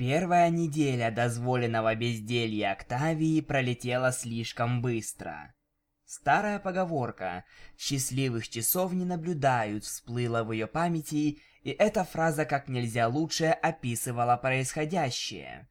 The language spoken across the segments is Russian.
Первая неделя дозволенного безделья Октавии пролетела слишком быстро. Старая поговорка «счастливых часов не наблюдают» всплыла в ее памяти, и эта фраза как нельзя лучше описывала происходящее.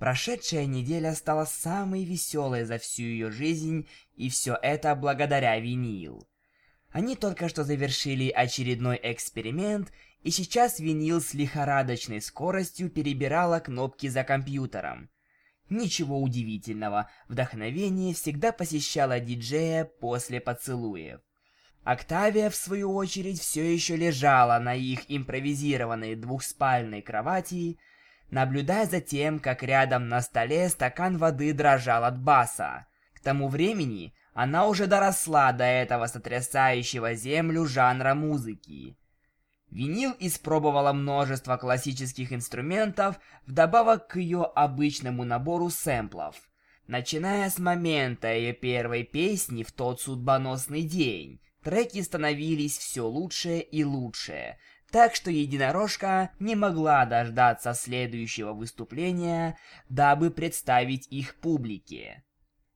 Прошедшая неделя стала самой веселой за всю ее жизнь, и все это благодаря винил. Они только что завершили очередной эксперимент, и сейчас винил с лихорадочной скоростью перебирала кнопки за компьютером. Ничего удивительного, вдохновение всегда посещало диджея после поцелуев. Октавия, в свою очередь, все еще лежала на их импровизированной двухспальной кровати, наблюдая за тем, как рядом на столе стакан воды дрожал от баса. К тому времени она уже доросла до этого сотрясающего землю жанра музыки. Винил испробовала множество классических инструментов вдобавок к ее обычному набору сэмплов. Начиная с момента ее первой песни в тот судьбоносный день, треки становились все лучше и лучше, так что единорожка не могла дождаться следующего выступления, дабы представить их публике.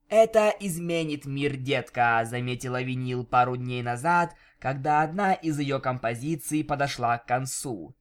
«Это изменит мир, детка», — заметила Винил пару дней назад, когда одна из ее композиций подошла к концу.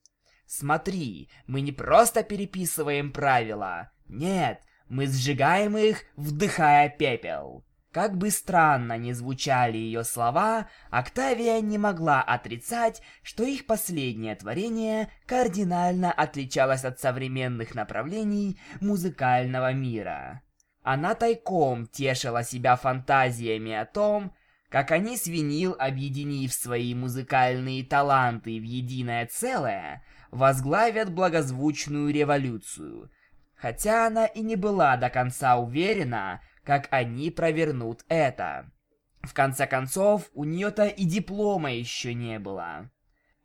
«Смотри, мы не просто переписываем правила. Нет, мы сжигаем их, вдыхая пепел». Как бы странно ни звучали ее слова, Октавия не могла отрицать, что их последнее творение кардинально отличалось от современных направлений музыкального мира. Она тайком тешила себя фантазиями о том, как они с Винил, объединив свои музыкальные таланты в единое целое, возглавят благозвучную революцию. Хотя она и не была до конца уверена, как они провернут это. В конце концов, у нее-то и диплома еще не было.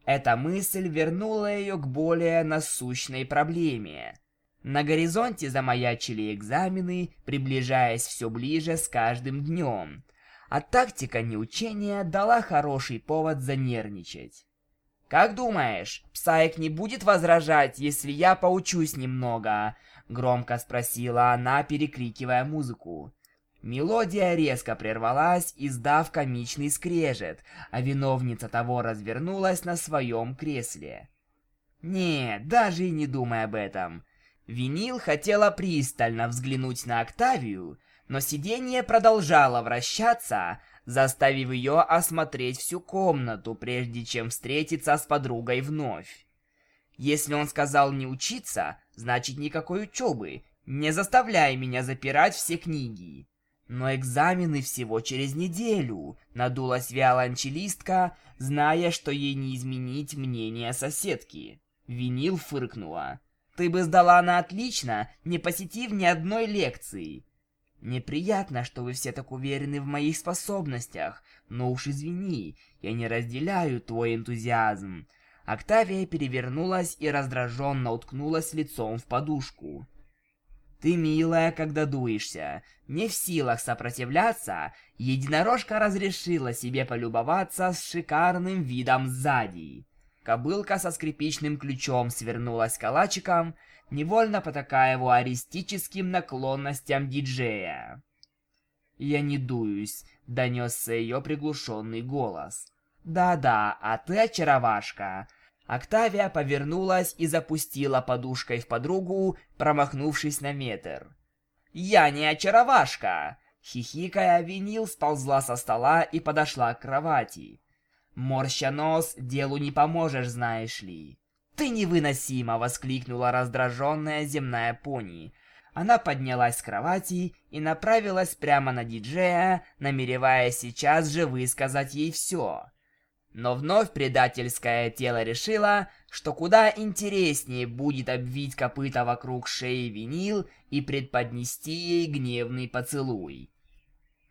Эта мысль вернула ее к более насущной проблеме. На горизонте замаячили экзамены, приближаясь все ближе с каждым днем а тактика неучения дала хороший повод занервничать. «Как думаешь, Псаик не будет возражать, если я поучусь немного?» Громко спросила она, перекрикивая музыку. Мелодия резко прервалась, издав комичный скрежет, а виновница того развернулась на своем кресле. «Нет, даже и не думай об этом». Винил хотела пристально взглянуть на Октавию, но сиденье продолжало вращаться, заставив ее осмотреть всю комнату, прежде чем встретиться с подругой вновь. Если он сказал не учиться, значит никакой учебы. Не заставляй меня запирать все книги. Но экзамены всего через неделю, надулась виолончелистка, зная, что ей не изменить мнение соседки. Винил фыркнула. Ты бы сдала на отлично, не посетив ни одной лекции. Неприятно, что вы все так уверены в моих способностях, но уж извини, я не разделяю твой энтузиазм. Октавия перевернулась и раздраженно уткнулась лицом в подушку. Ты милая, когда дуешься. Не в силах сопротивляться, единорожка разрешила себе полюбоваться с шикарным видом сзади. Кобылка со скрипичным ключом свернулась калачиком невольно потакая его аристическим наклонностям диджея. «Я не дуюсь», — донесся ее приглушенный голос. «Да-да, а ты очаровашка». Октавия повернулась и запустила подушкой в подругу, промахнувшись на метр. «Я не очаровашка!» Хихикая, винил сползла со стола и подошла к кровати. «Морща нос, делу не поможешь, знаешь ли». «Ты невыносима!» — воскликнула раздраженная земная пони. Она поднялась с кровати и направилась прямо на диджея, намереваясь сейчас же высказать ей все. Но вновь предательское тело решило, что куда интереснее будет обвить копыта вокруг шеи винил и предподнести ей гневный поцелуй.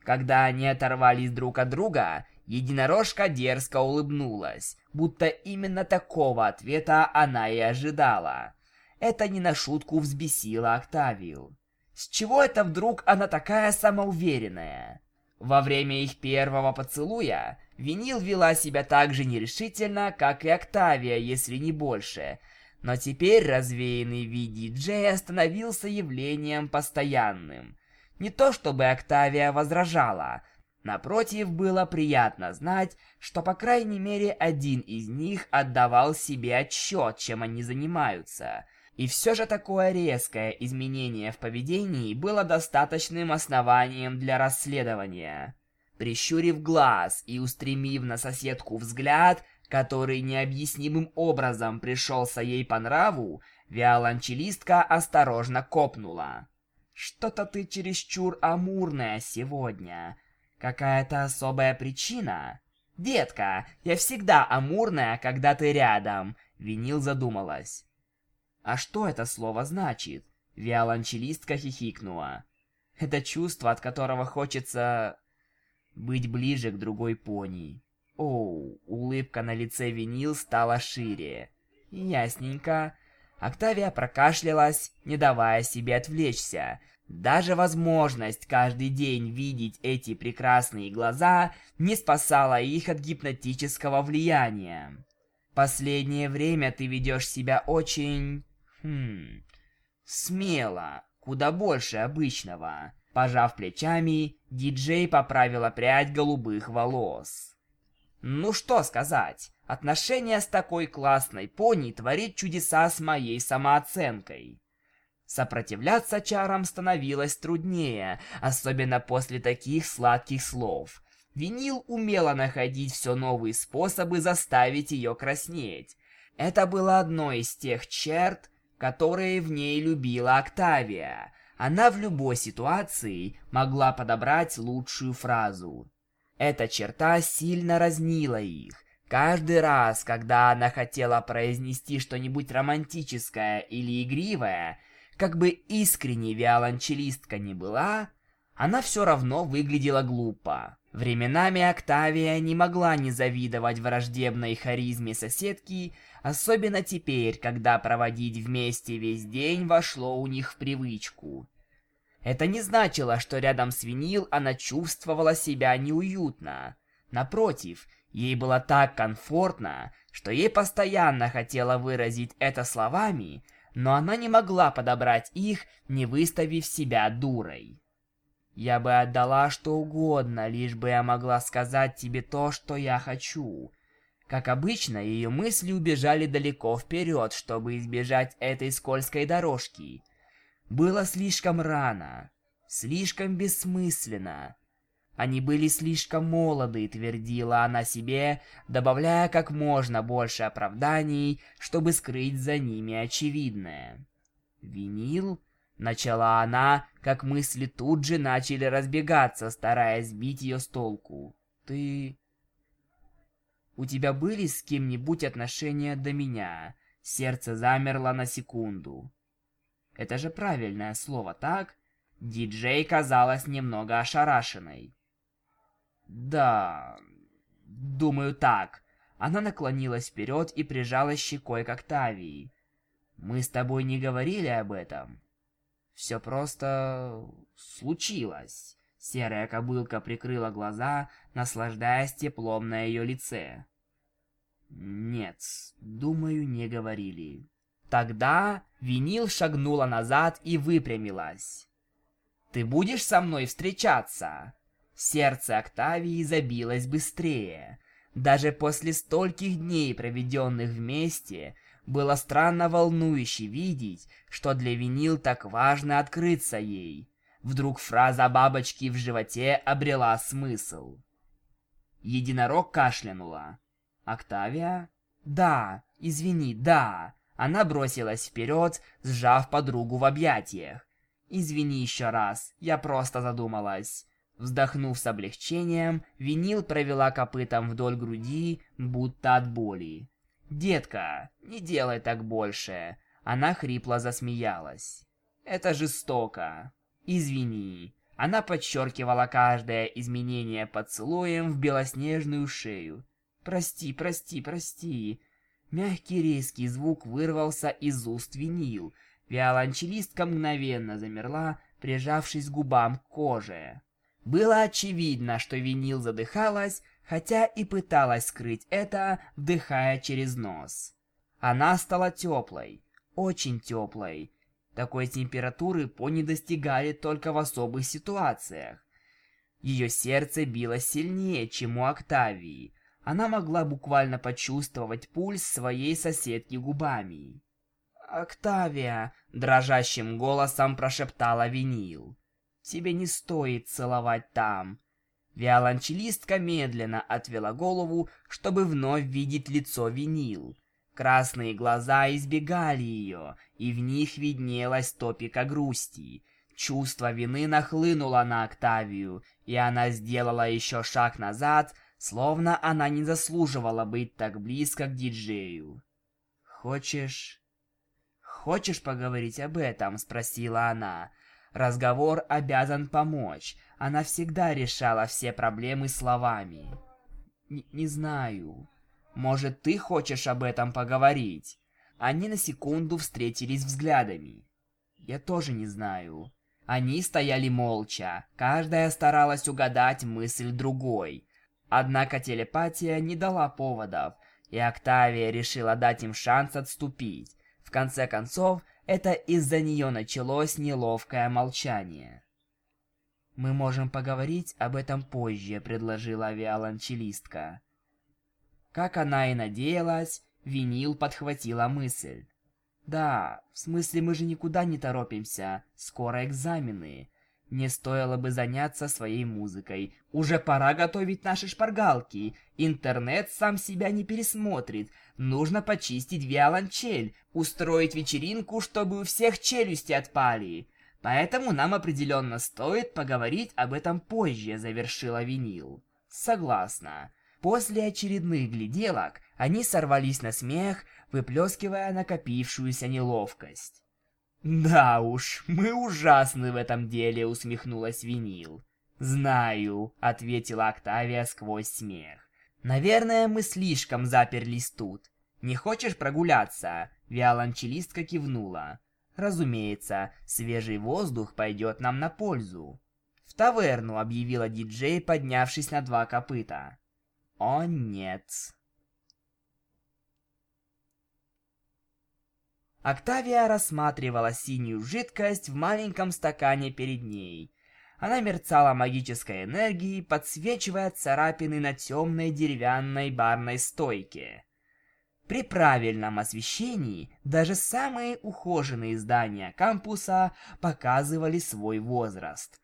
Когда они оторвались друг от друга, Единорожка дерзко улыбнулась, будто именно такого ответа она и ожидала. Это не на шутку взбесило Октавию. С чего это вдруг она такая самоуверенная? Во время их первого поцелуя Винил вела себя так же нерешительно, как и Октавия, если не больше. но теперь развеянный вид диджея становился явлением постоянным. Не то чтобы Октавия возражала, напротив, было приятно знать, что по крайней мере один из них отдавал себе отчет, чем они занимаются. И все же такое резкое изменение в поведении было достаточным основанием для расследования. Прищурив глаз и устремив на соседку взгляд, который необъяснимым образом пришелся ей по нраву, виолончелистка осторожно копнула. «Что-то ты чересчур амурная сегодня. Какая-то особая причина?» «Детка, я всегда амурная, когда ты рядом», — Винил задумалась. «А что это слово значит?» Виолончелистка хихикнула. «Это чувство, от которого хочется быть ближе к другой пони». Оу, улыбка на лице винил стала шире. Ясненько. Октавия прокашлялась, не давая себе отвлечься. Даже возможность каждый день видеть эти прекрасные глаза не спасала их от гипнотического влияния. Последнее время ты ведешь себя очень... Хм... Смело, куда больше обычного. Пожав плечами, диджей поправила прядь голубых волос. Ну что сказать, отношения с такой классной пони творит чудеса с моей самооценкой. Сопротивляться чарам становилось труднее, особенно после таких сладких слов. Винил умела находить все новые способы заставить ее краснеть. Это было одной из тех черт, которые в ней любила Октавия. Она в любой ситуации могла подобрать лучшую фразу. Эта черта сильно разнила их. Каждый раз, когда она хотела произнести что-нибудь романтическое или игривое, как бы искренне виолончелистка не была, она все равно выглядела глупо. Временами Октавия не могла не завидовать враждебной харизме соседки, особенно теперь, когда проводить вместе весь день вошло у них в привычку. Это не значило, что рядом с Винил она чувствовала себя неуютно. Напротив, ей было так комфортно, что ей постоянно хотела выразить это словами, но она не могла подобрать их, не выставив себя дурой. Я бы отдала что угодно, лишь бы я могла сказать тебе то, что я хочу. Как обычно, ее мысли убежали далеко вперед, чтобы избежать этой скользкой дорожки. Было слишком рано, слишком бессмысленно. Они были слишком молоды, твердила она себе, добавляя как можно больше оправданий, чтобы скрыть за ними очевидное. «Винил?» — начала она, как мысли тут же начали разбегаться, стараясь сбить ее с толку. «Ты...» «У тебя были с кем-нибудь отношения до меня?» Сердце замерло на секунду. Это же правильное слово, так? Диджей казалась немного ошарашенной. Да, думаю так. Она наклонилась вперед и прижалась щекой к Октавии. Мы с тобой не говорили об этом. Все просто случилось. Серая кобылка прикрыла глаза, наслаждаясь теплом на ее лице. Нет, думаю, не говорили. Тогда Винил шагнула назад и выпрямилась. «Ты будешь со мной встречаться?» Сердце Октавии забилось быстрее. Даже после стольких дней, проведенных вместе, было странно волнующе видеть, что для Винил так важно открыться ей. Вдруг фраза бабочки в животе обрела смысл. Единорог кашлянула. «Октавия?» «Да, извини, да. Она бросилась вперед, сжав подругу в объятиях. «Извини еще раз, я просто задумалась». Вздохнув с облегчением, Винил провела копытом вдоль груди, будто от боли. «Детка, не делай так больше!» Она хрипло засмеялась. «Это жестоко. Извини». Она подчеркивала каждое изменение поцелуем в белоснежную шею. «Прости, прости, прости. Мягкий резкий звук вырвался из уст винил. Виолончелистка мгновенно замерла, прижавшись губам к коже. Было очевидно, что винил задыхалась, хотя и пыталась скрыть это, вдыхая через нос. Она стала теплой, очень теплой. Такой температуры пони достигали только в особых ситуациях. Ее сердце билось сильнее, чем у Октавии. Она могла буквально почувствовать пульс своей соседки губами. «Октавия!» — дрожащим голосом прошептала Винил. «Тебе не стоит целовать там. Виолончелистка медленно отвела голову, чтобы вновь видеть лицо винил. Красные глаза избегали ее, и в них виднелась топика грусти. Чувство вины нахлынуло на Октавию, и она сделала еще шаг назад, словно она не заслуживала быть так близко к диджею. «Хочешь...» «Хочешь поговорить об этом?» — спросила она. Разговор обязан помочь. Она всегда решала все проблемы словами. Н не знаю. Может, ты хочешь об этом поговорить? Они на секунду встретились взглядами. Я тоже не знаю. Они стояли молча. Каждая старалась угадать мысль другой. Однако телепатия не дала поводов, и Октавия решила дать им шанс отступить. В конце концов, это из-за нее началось неловкое молчание. «Мы можем поговорить об этом позже», — предложила виолончелистка. Как она и надеялась, винил подхватила мысль. «Да, в смысле мы же никуда не торопимся, скоро экзамены. Мне стоило бы заняться своей музыкой. Уже пора готовить наши шпаргалки. Интернет сам себя не пересмотрит. Нужно почистить виолончель, устроить вечеринку, чтобы у всех челюсти отпали. Поэтому нам определенно стоит поговорить об этом позже, завершила винил. Согласна. После очередных гляделок они сорвались на смех, выплескивая накопившуюся неловкость. «Да уж, мы ужасны в этом деле», — усмехнулась Винил. «Знаю», — ответила Октавия сквозь смех. «Наверное, мы слишком заперлись тут. Не хочешь прогуляться?» Виолончелистка кивнула. «Разумеется, свежий воздух пойдет нам на пользу». «В таверну», — объявила диджей, поднявшись на два копыта. «О, нет». Октавия рассматривала синюю жидкость в маленьком стакане перед ней. Она мерцала магической энергией, подсвечивая царапины на темной деревянной барной стойке. При правильном освещении даже самые ухоженные здания кампуса показывали свой возраст.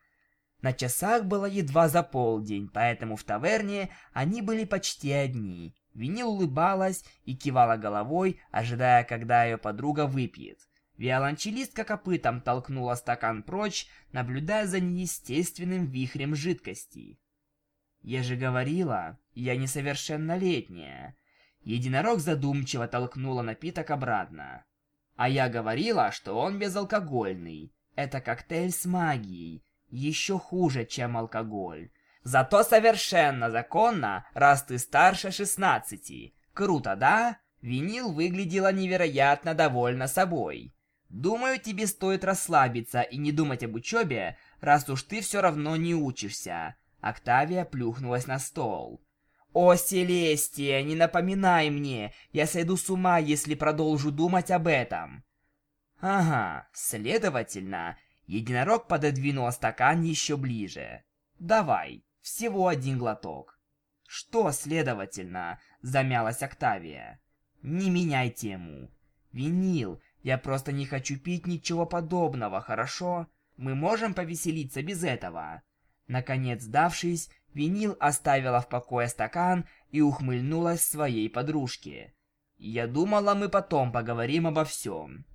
На часах было едва за полдень, поэтому в таверне они были почти одни. Винил улыбалась и кивала головой, ожидая, когда ее подруга выпьет. Виолончелистка копытом толкнула стакан прочь, наблюдая за неестественным вихрем жидкости. «Я же говорила, я несовершеннолетняя». Единорог задумчиво толкнула напиток обратно. «А я говорила, что он безалкогольный. Это коктейль с магией. Еще хуже, чем алкоголь. Зато совершенно законно, раз ты старше 16. Круто, да? Винил выглядела невероятно довольна собой. Думаю, тебе стоит расслабиться и не думать об учебе, раз уж ты все равно не учишься. Октавия плюхнулась на стол. «О, Селестия, не напоминай мне! Я сойду с ума, если продолжу думать об этом!» «Ага, следовательно...» Единорог пододвинул стакан еще ближе. «Давай, всего один глоток. Что, следовательно, замялась Октавия. Не меняй тему. Винил, я просто не хочу пить ничего подобного, хорошо? Мы можем повеселиться без этого. Наконец, сдавшись, Винил оставила в покое стакан и ухмыльнулась своей подружке. Я думала, мы потом поговорим обо всем.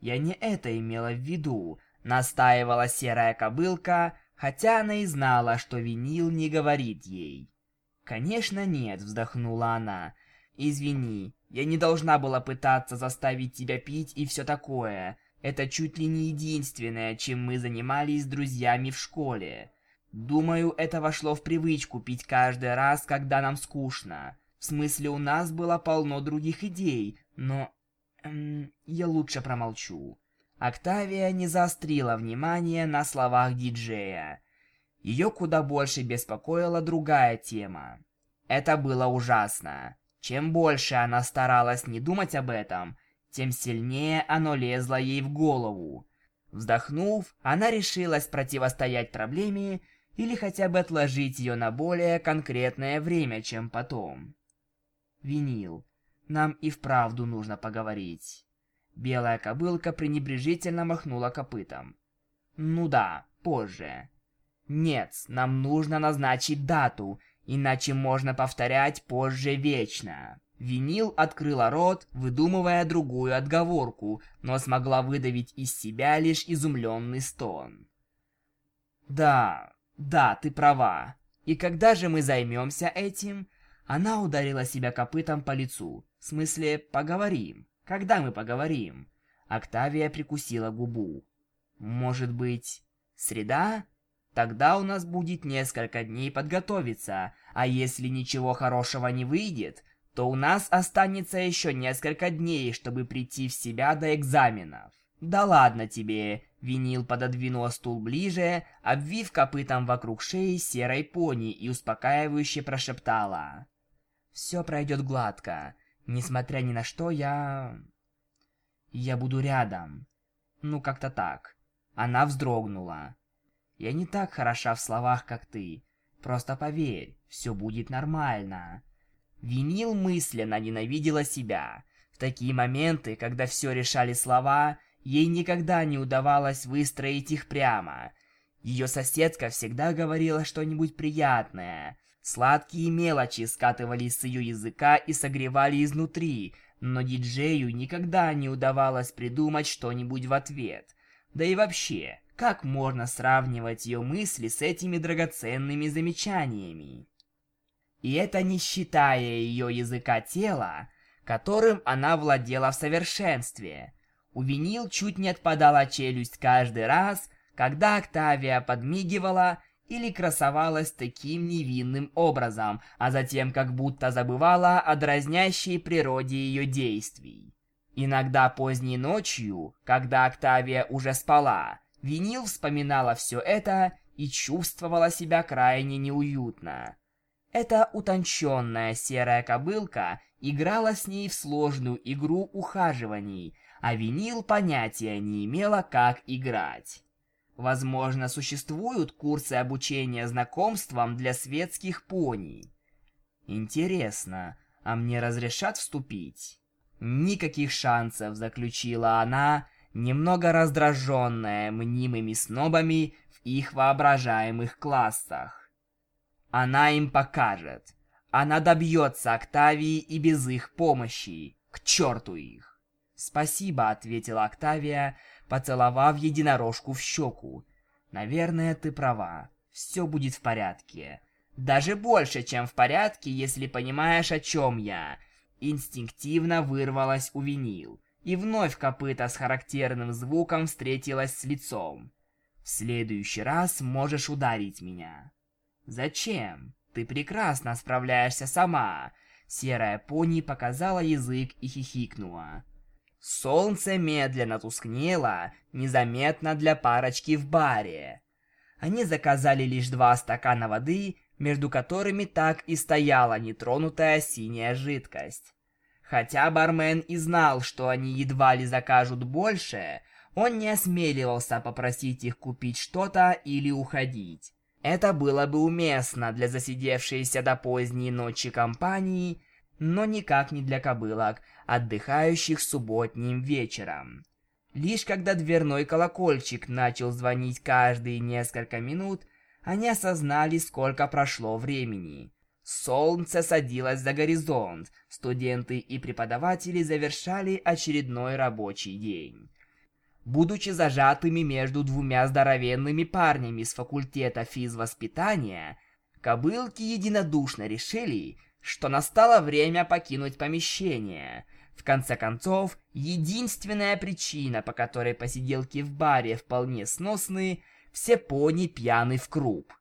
Я не это имела в виду, настаивала серая кобылка, хотя она и знала, что винил не говорит ей. «Конечно нет», — вздохнула она. «Извини, я не должна была пытаться заставить тебя пить и все такое. Это чуть ли не единственное, чем мы занимались с друзьями в школе. Думаю, это вошло в привычку пить каждый раз, когда нам скучно. В смысле, у нас было полно других идей, но... Эм, я лучше промолчу. Октавия не заострила внимание на словах диджея. Ее куда больше беспокоила другая тема. Это было ужасно. Чем больше она старалась не думать об этом, тем сильнее оно лезло ей в голову. Вздохнув, она решилась противостоять проблеме или хотя бы отложить ее на более конкретное время, чем потом. Винил, нам и вправду нужно поговорить. Белая кобылка пренебрежительно махнула копытом. Ну да, позже. Нет, нам нужно назначить дату, иначе можно повторять позже вечно. Винил открыла рот, выдумывая другую отговорку, но смогла выдавить из себя лишь изумленный стон. «Да, да, ты права. И когда же мы займемся этим?» Она ударила себя копытом по лицу. В смысле, поговорим. Когда мы поговорим? Октавия прикусила губу. Может быть, среда? Тогда у нас будет несколько дней подготовиться, а если ничего хорошего не выйдет, то у нас останется еще несколько дней, чтобы прийти в себя до экзаменов. Да ладно тебе, Винил пододвинул стул ближе, обвив копытом вокруг шеи серой пони и успокаивающе прошептала. Все пройдет гладко. Несмотря ни на что, я... Я буду рядом. Ну, как-то так. Она вздрогнула. Я не так хороша в словах, как ты. Просто поверь, все будет нормально. Винил мысленно ненавидела себя. В такие моменты, когда все решали слова, ей никогда не удавалось выстроить их прямо. Ее соседка всегда говорила что-нибудь приятное. Сладкие мелочи скатывались с ее языка и согревали изнутри, но диджею никогда не удавалось придумать что-нибудь в ответ. Да и вообще, как можно сравнивать ее мысли с этими драгоценными замечаниями? И это не считая ее языка тела, которым она владела в совершенстве. У винил чуть не отпадала челюсть каждый раз, когда Октавия подмигивала или красовалась таким невинным образом, а затем как будто забывала о дразнящей природе ее действий. Иногда поздней ночью, когда Октавия уже спала, Винил вспоминала все это и чувствовала себя крайне неуютно. Эта утонченная серая кобылка играла с ней в сложную игру ухаживаний, а винил понятия не имела, как играть. Возможно, существуют курсы обучения знакомствам для светских пони. Интересно, а мне разрешат вступить? Никаких шансов, заключила она, немного раздраженная мнимыми снобами в их воображаемых классах. Она им покажет. Она добьется Октавии и без их помощи. К черту их. Спасибо, ответила Октавия, поцеловав единорожку в щеку. Наверное, ты права. Все будет в порядке. Даже больше, чем в порядке, если понимаешь, о чем я. Инстинктивно вырвалась у винил. И вновь копыта с характерным звуком встретилась с лицом. В следующий раз можешь ударить меня. «Зачем? Ты прекрасно справляешься сама!» Серая пони показала язык и хихикнула. Солнце медленно тускнело, незаметно для парочки в баре. Они заказали лишь два стакана воды, между которыми так и стояла нетронутая синяя жидкость. Хотя бармен и знал, что они едва ли закажут больше, он не осмеливался попросить их купить что-то или уходить. Это было бы уместно для засидевшейся до поздней ночи компании, но никак не для кобылок, отдыхающих субботним вечером. Лишь когда дверной колокольчик начал звонить каждые несколько минут, они осознали, сколько прошло времени. Солнце садилось за горизонт, студенты и преподаватели завершали очередной рабочий день. Будучи зажатыми между двумя здоровенными парнями с факультета физвоспитания, кобылки единодушно решили, что настало время покинуть помещение. В конце концов, единственная причина, по которой посиделки в баре вполне сносны, все пони пьяны в круп.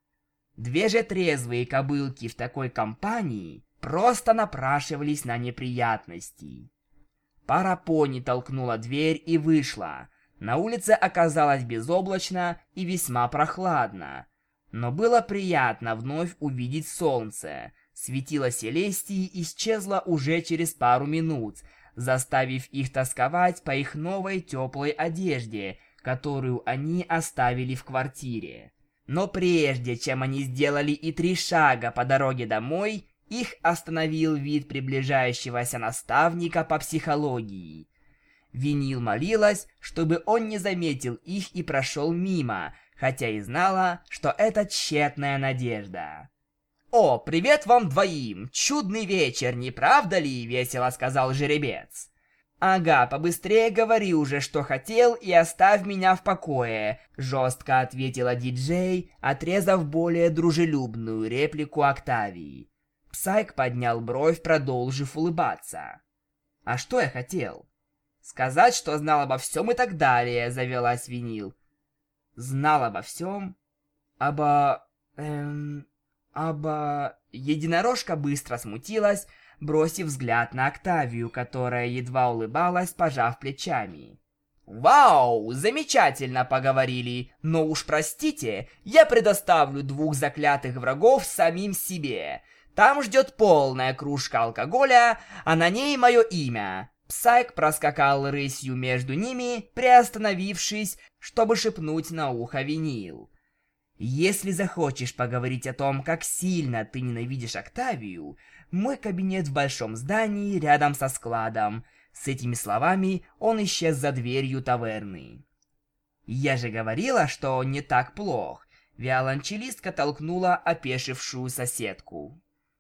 Две же трезвые кобылки в такой компании просто напрашивались на неприятности. Пара пони толкнула дверь и вышла, на улице оказалось безоблачно и весьма прохладно. Но было приятно вновь увидеть солнце. Светило Селестии исчезло уже через пару минут, заставив их тосковать по их новой теплой одежде, которую они оставили в квартире. Но прежде чем они сделали и три шага по дороге домой, их остановил вид приближающегося наставника по психологии. Винил молилась, чтобы он не заметил их и прошел мимо, хотя и знала, что это тщетная надежда. «О, привет вам двоим! Чудный вечер, не правда ли?» — весело сказал жеребец. «Ага, побыстрее говори уже, что хотел, и оставь меня в покое», — жестко ответила диджей, отрезав более дружелюбную реплику Октавии. Псайк поднял бровь, продолжив улыбаться. «А что я хотел?» «Сказать, что знал обо всем и так далее», — завелась Винил. «Знал обо всем? Обо... эм... обо...» Единорожка быстро смутилась, бросив взгляд на Октавию, которая едва улыбалась, пожав плечами. «Вау! Замечательно поговорили! Но уж простите, я предоставлю двух заклятых врагов самим себе. Там ждет полная кружка алкоголя, а на ней мое имя». Псайк проскакал рысью между ними, приостановившись, чтобы шепнуть на ухо винил. «Если захочешь поговорить о том, как сильно ты ненавидишь Октавию, мой кабинет в большом здании рядом со складом. С этими словами он исчез за дверью таверны. Я же говорила, что он не так плох. Виолончелистка толкнула опешившую соседку.